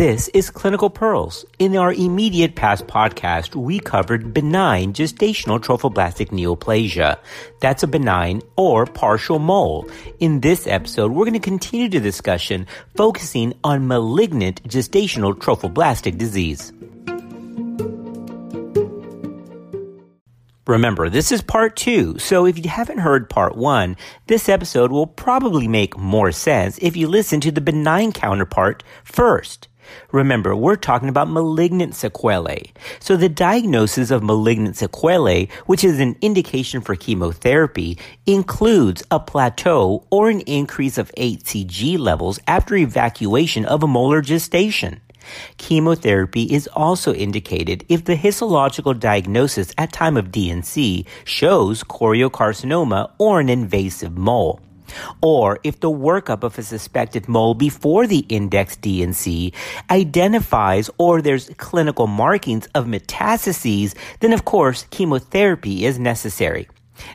This is Clinical Pearls. In our immediate past podcast, we covered benign gestational trophoblastic neoplasia. That's a benign or partial mole. In this episode, we're going to continue the discussion focusing on malignant gestational trophoblastic disease. Remember, this is part two, so if you haven't heard part one, this episode will probably make more sense if you listen to the benign counterpart first. Remember, we're talking about malignant sequelae. So the diagnosis of malignant sequelae, which is an indication for chemotherapy, includes a plateau or an increase of HCG levels after evacuation of a molar gestation. Chemotherapy is also indicated if the histological diagnosis at time of D&C shows choriocarcinoma or an invasive mole or if the workup of a suspected mole before the index D&C identifies or there's clinical markings of metastases, then of course chemotherapy is necessary.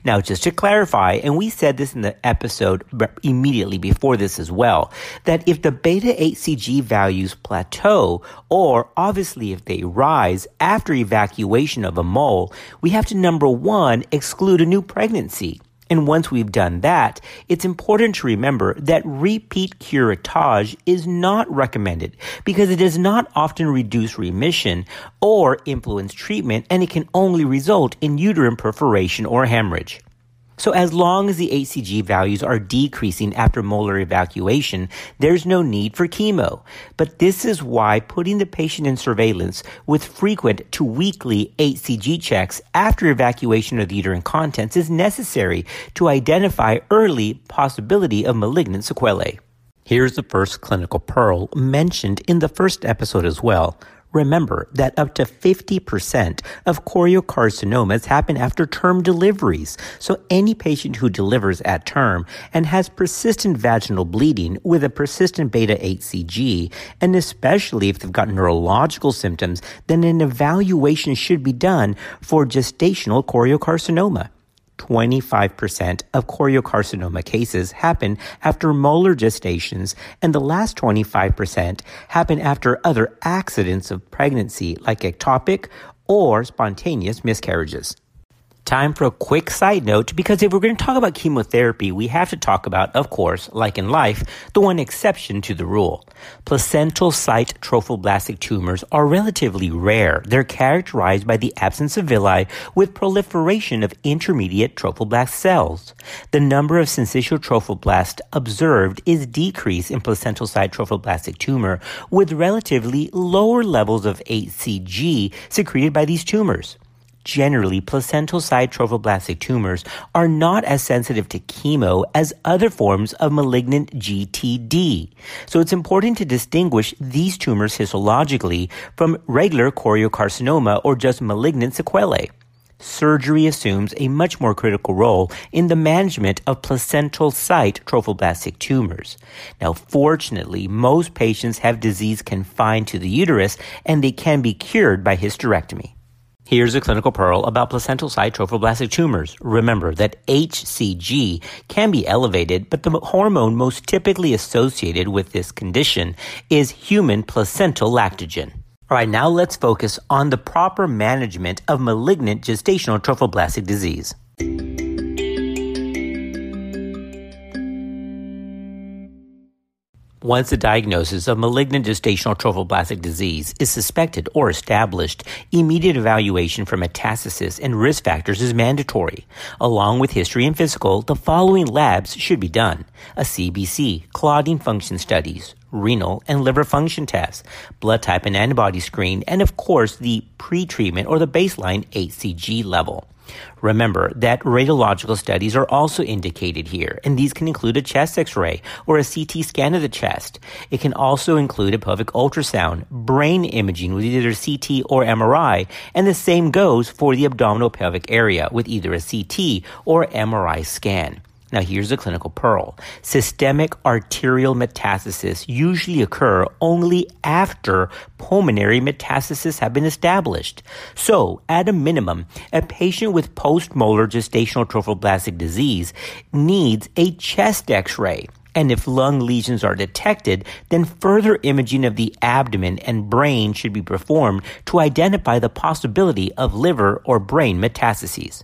Now, just to clarify, and we said this in the episode immediately before this as well, that if the beta HCG values plateau, or obviously if they rise after evacuation of a mole, we have to number one, exclude a new pregnancy. And once we've done that, it's important to remember that repeat curettage is not recommended because it does not often reduce remission or influence treatment and it can only result in uterine perforation or hemorrhage. So as long as the HCG values are decreasing after molar evacuation, there's no need for chemo. But this is why putting the patient in surveillance with frequent to weekly HCG checks after evacuation of the uterine contents is necessary to identify early possibility of malignant sequelae. Here's the first clinical pearl mentioned in the first episode as well. Remember that up to 50% of choriocarcinomas happen after term deliveries. So any patient who delivers at term and has persistent vaginal bleeding with a persistent beta HCG, and especially if they've got neurological symptoms, then an evaluation should be done for gestational choriocarcinoma. 25% of choriocarcinoma cases happen after molar gestations, and the last 25% happen after other accidents of pregnancy, like ectopic or spontaneous miscarriages. Time for a quick side note because if we're going to talk about chemotherapy, we have to talk about, of course, like in life, the one exception to the rule. Placental site trophoblastic tumors are relatively rare. They're characterized by the absence of villi with proliferation of intermediate trophoblast cells. The number of syncytial trophoblasts observed is decreased in placental site trophoblastic tumor with relatively lower levels of HCG secreted by these tumors. Generally, placental site trophoblastic tumors are not as sensitive to chemo as other forms of malignant GTD. So it's important to distinguish these tumors histologically from regular choriocarcinoma or just malignant sequelae. Surgery assumes a much more critical role in the management of placental site trophoblastic tumors. Now, fortunately, most patients have disease confined to the uterus and they can be cured by hysterectomy. Here's a clinical pearl about placental site trophoblastic tumors. Remember that HCG can be elevated, but the hormone most typically associated with this condition is human placental lactogen. All right, now let's focus on the proper management of malignant gestational trophoblastic disease. Once a diagnosis of malignant gestational trophoblastic disease is suspected or established, immediate evaluation for metastasis and risk factors is mandatory. Along with history and physical, the following labs should be done. A CBC, clotting function studies, renal and liver function tests, blood type and antibody screen, and of course the pre-treatment or the baseline HCG level. Remember that radiological studies are also indicated here, and these can include a chest x-ray or a CT scan of the chest. It can also include a pelvic ultrasound, brain imaging with either CT or MRI, and the same goes for the abdominal pelvic area with either a CT or MRI scan. Now, here's a clinical pearl. Systemic arterial metastasis usually occur only after pulmonary metastasis have been established. So, at a minimum, a patient with post-molar gestational trophoblastic disease needs a chest x-ray And if lung lesions are detected, then further imaging of the abdomen and brain should be performed to identify the possibility of liver or brain metastases.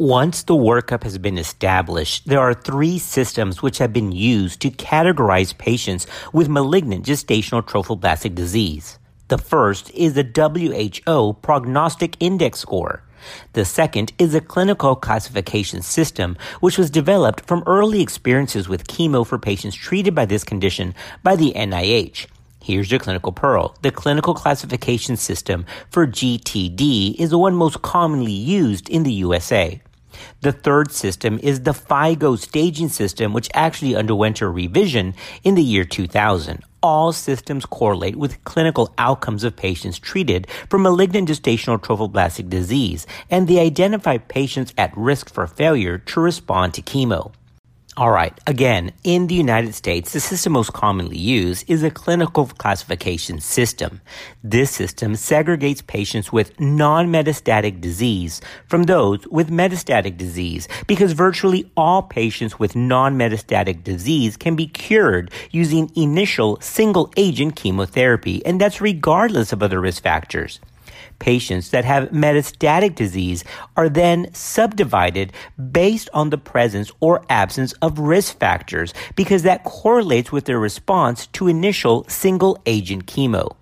Once the workup has been established, there are three systems which have been used to categorize patients with malignant gestational trophoblastic disease. The first is the WHO Prognostic Index score. The second is a clinical classification system, which was developed from early experiences with chemo for patients treated by this condition by the NIH. Here's your clinical pearl. The clinical classification system for GTD is the one most commonly used in the USA. The third system is the FIGO staging system, which actually underwent a revision in the year 2000. All systems correlate with clinical outcomes of patients treated for malignant gestational trophoblastic disease, and they identify patients at risk for failure to respond to chemo. All right. Again, in the United States, the system most commonly used is a clinical classification system. This system segregates patients with non-metastatic disease from those with metastatic disease because virtually all patients with non-metastatic disease can be cured using initial single agent chemotherapy, and that's regardless of other risk factors patients that have metastatic disease are then subdivided based on the presence or absence of risk factors because that correlates with their response to initial single agent chemo.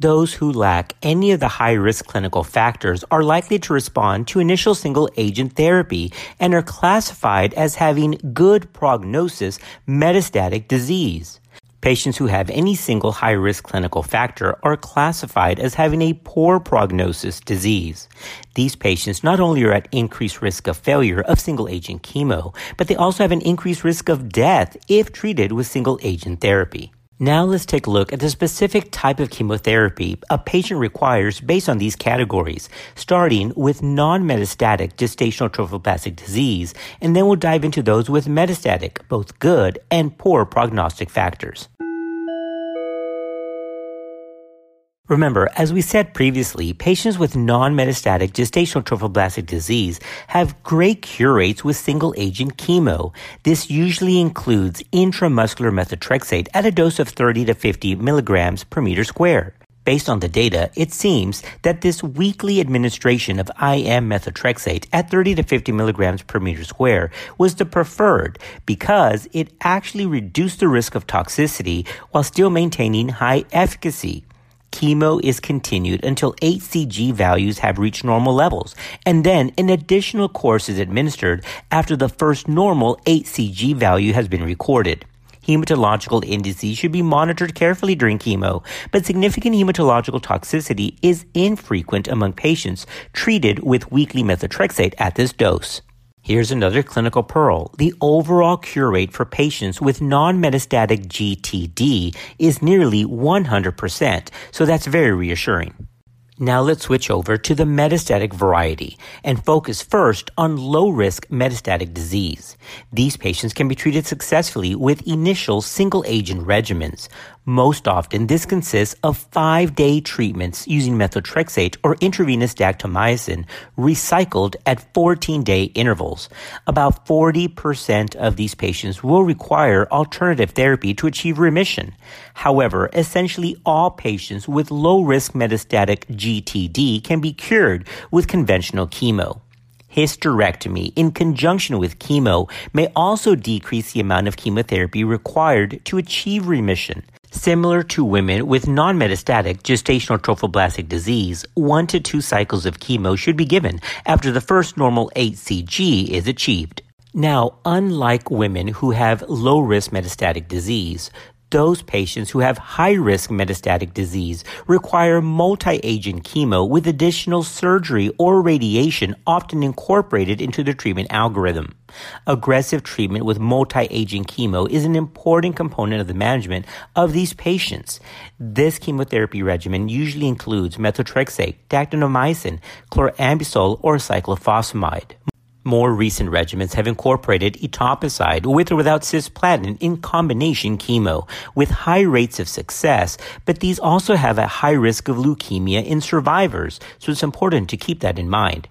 Those who lack any of the high risk clinical factors are likely to respond to initial single agent therapy and are classified as having good prognosis metastatic disease. Patients who have any single high risk clinical factor are classified as having a poor prognosis disease. These patients not only are at increased risk of failure of single agent chemo, but they also have an increased risk of death if treated with single agent therapy. Now let's take a look at the specific type of chemotherapy a patient requires based on these categories, starting with non-metastatic gestational trophoblastic disease, and then we'll dive into those with metastatic, both good and poor prognostic factors. Remember, as we said previously, patients with non-metastatic gestational trophoblastic disease have great cure rates with single agent chemo. This usually includes intramuscular methotrexate at a dose of 30 to 50 milligrams per meter square. Based on the data, it seems that this weekly administration of IM methotrexate at 30 to 50 milligrams per meter square was the preferred because it actually reduced the risk of toxicity while still maintaining high efficacy chemo is continued until HCG values have reached normal levels, and then an additional course is administered after the first normal HCG value has been recorded. Hematological indices should be monitored carefully during chemo, but significant hematological toxicity is infrequent among patients treated with weekly methotrexate at this dose. Here's another clinical pearl. The overall cure rate for patients with non-metastatic GTD is nearly 100%, so that's very reassuring. Now let's switch over to the metastatic variety and focus first on low risk metastatic disease. These patients can be treated successfully with initial single agent regimens. Most often, this consists of five day treatments using methotrexate or intravenous dactinomycin recycled at 14 day intervals. About 40% of these patients will require alternative therapy to achieve remission. However, essentially all patients with low risk metastatic GTD can be cured with conventional chemo. Hysterectomy in conjunction with chemo may also decrease the amount of chemotherapy required to achieve remission. Similar to women with non-metastatic gestational trophoblastic disease, one to two cycles of chemo should be given after the first normal HCG is achieved. Now, unlike women who have low risk metastatic disease, those patients who have high risk metastatic disease require multi-agent chemo with additional surgery or radiation often incorporated into the treatment algorithm. Aggressive treatment with multi-agent chemo is an important component of the management of these patients. This chemotherapy regimen usually includes methotrexate, dactinomycin, chlorambucil, or cyclophosphamide. More recent regimens have incorporated etoposide with or without cisplatin in combination chemo with high rates of success, but these also have a high risk of leukemia in survivors, so it's important to keep that in mind.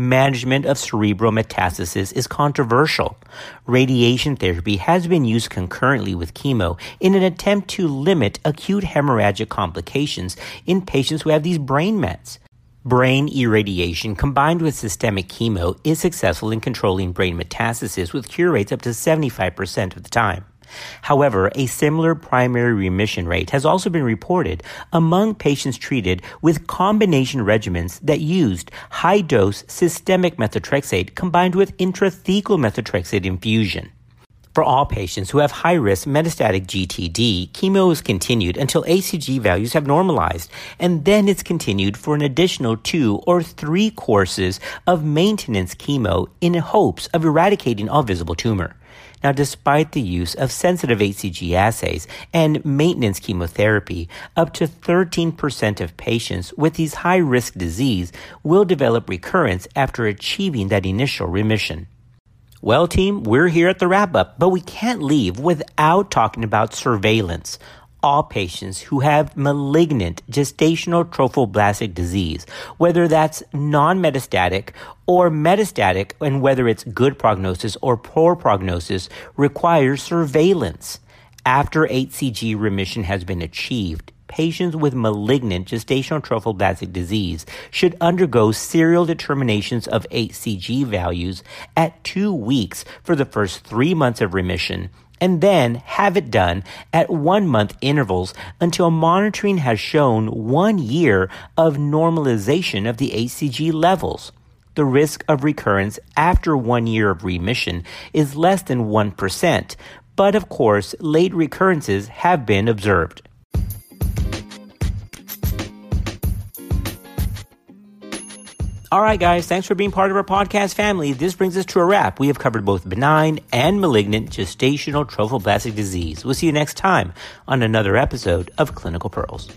management of cerebral metastasis is controversial. Radiation therapy has been used concurrently with chemo in an attempt to limit acute hemorrhagic complications in patients who have these brain mets. Brain irradiation combined with systemic chemo is successful in controlling brain metastasis with cure rates up to 75% of the time. However, a similar primary remission rate has also been reported among patients treated with combination regimens that used high dose systemic methotrexate combined with intrathecal methotrexate infusion. For all patients who have high risk metastatic GTD, chemo is continued until HCG values have normalized, and then it's continued for an additional two or three courses of maintenance chemo in hopes of eradicating all visible tumor. Now, despite the use of sensitive HCG assays and maintenance chemotherapy, up to 13% of patients with these high risk disease will develop recurrence after achieving that initial remission. Well, team, we're here at the wrap up, but we can't leave without talking about surveillance all patients who have malignant gestational trophoblastic disease, whether that's non-metastatic or metastatic, and whether it's good prognosis or poor prognosis, requires surveillance. After HCG remission has been achieved, patients with malignant gestational trophoblastic disease should undergo serial determinations of HCG values at two weeks for the first three months of remission and then have it done at one month intervals until monitoring has shown one year of normalization of the HCG levels. The risk of recurrence after one year of remission is less than 1%, but of course, late recurrences have been observed. All right, guys, thanks for being part of our podcast family. This brings us to a wrap. We have covered both benign and malignant gestational trophoblastic disease. We'll see you next time on another episode of Clinical Pearls.